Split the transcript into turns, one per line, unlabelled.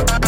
Thank you.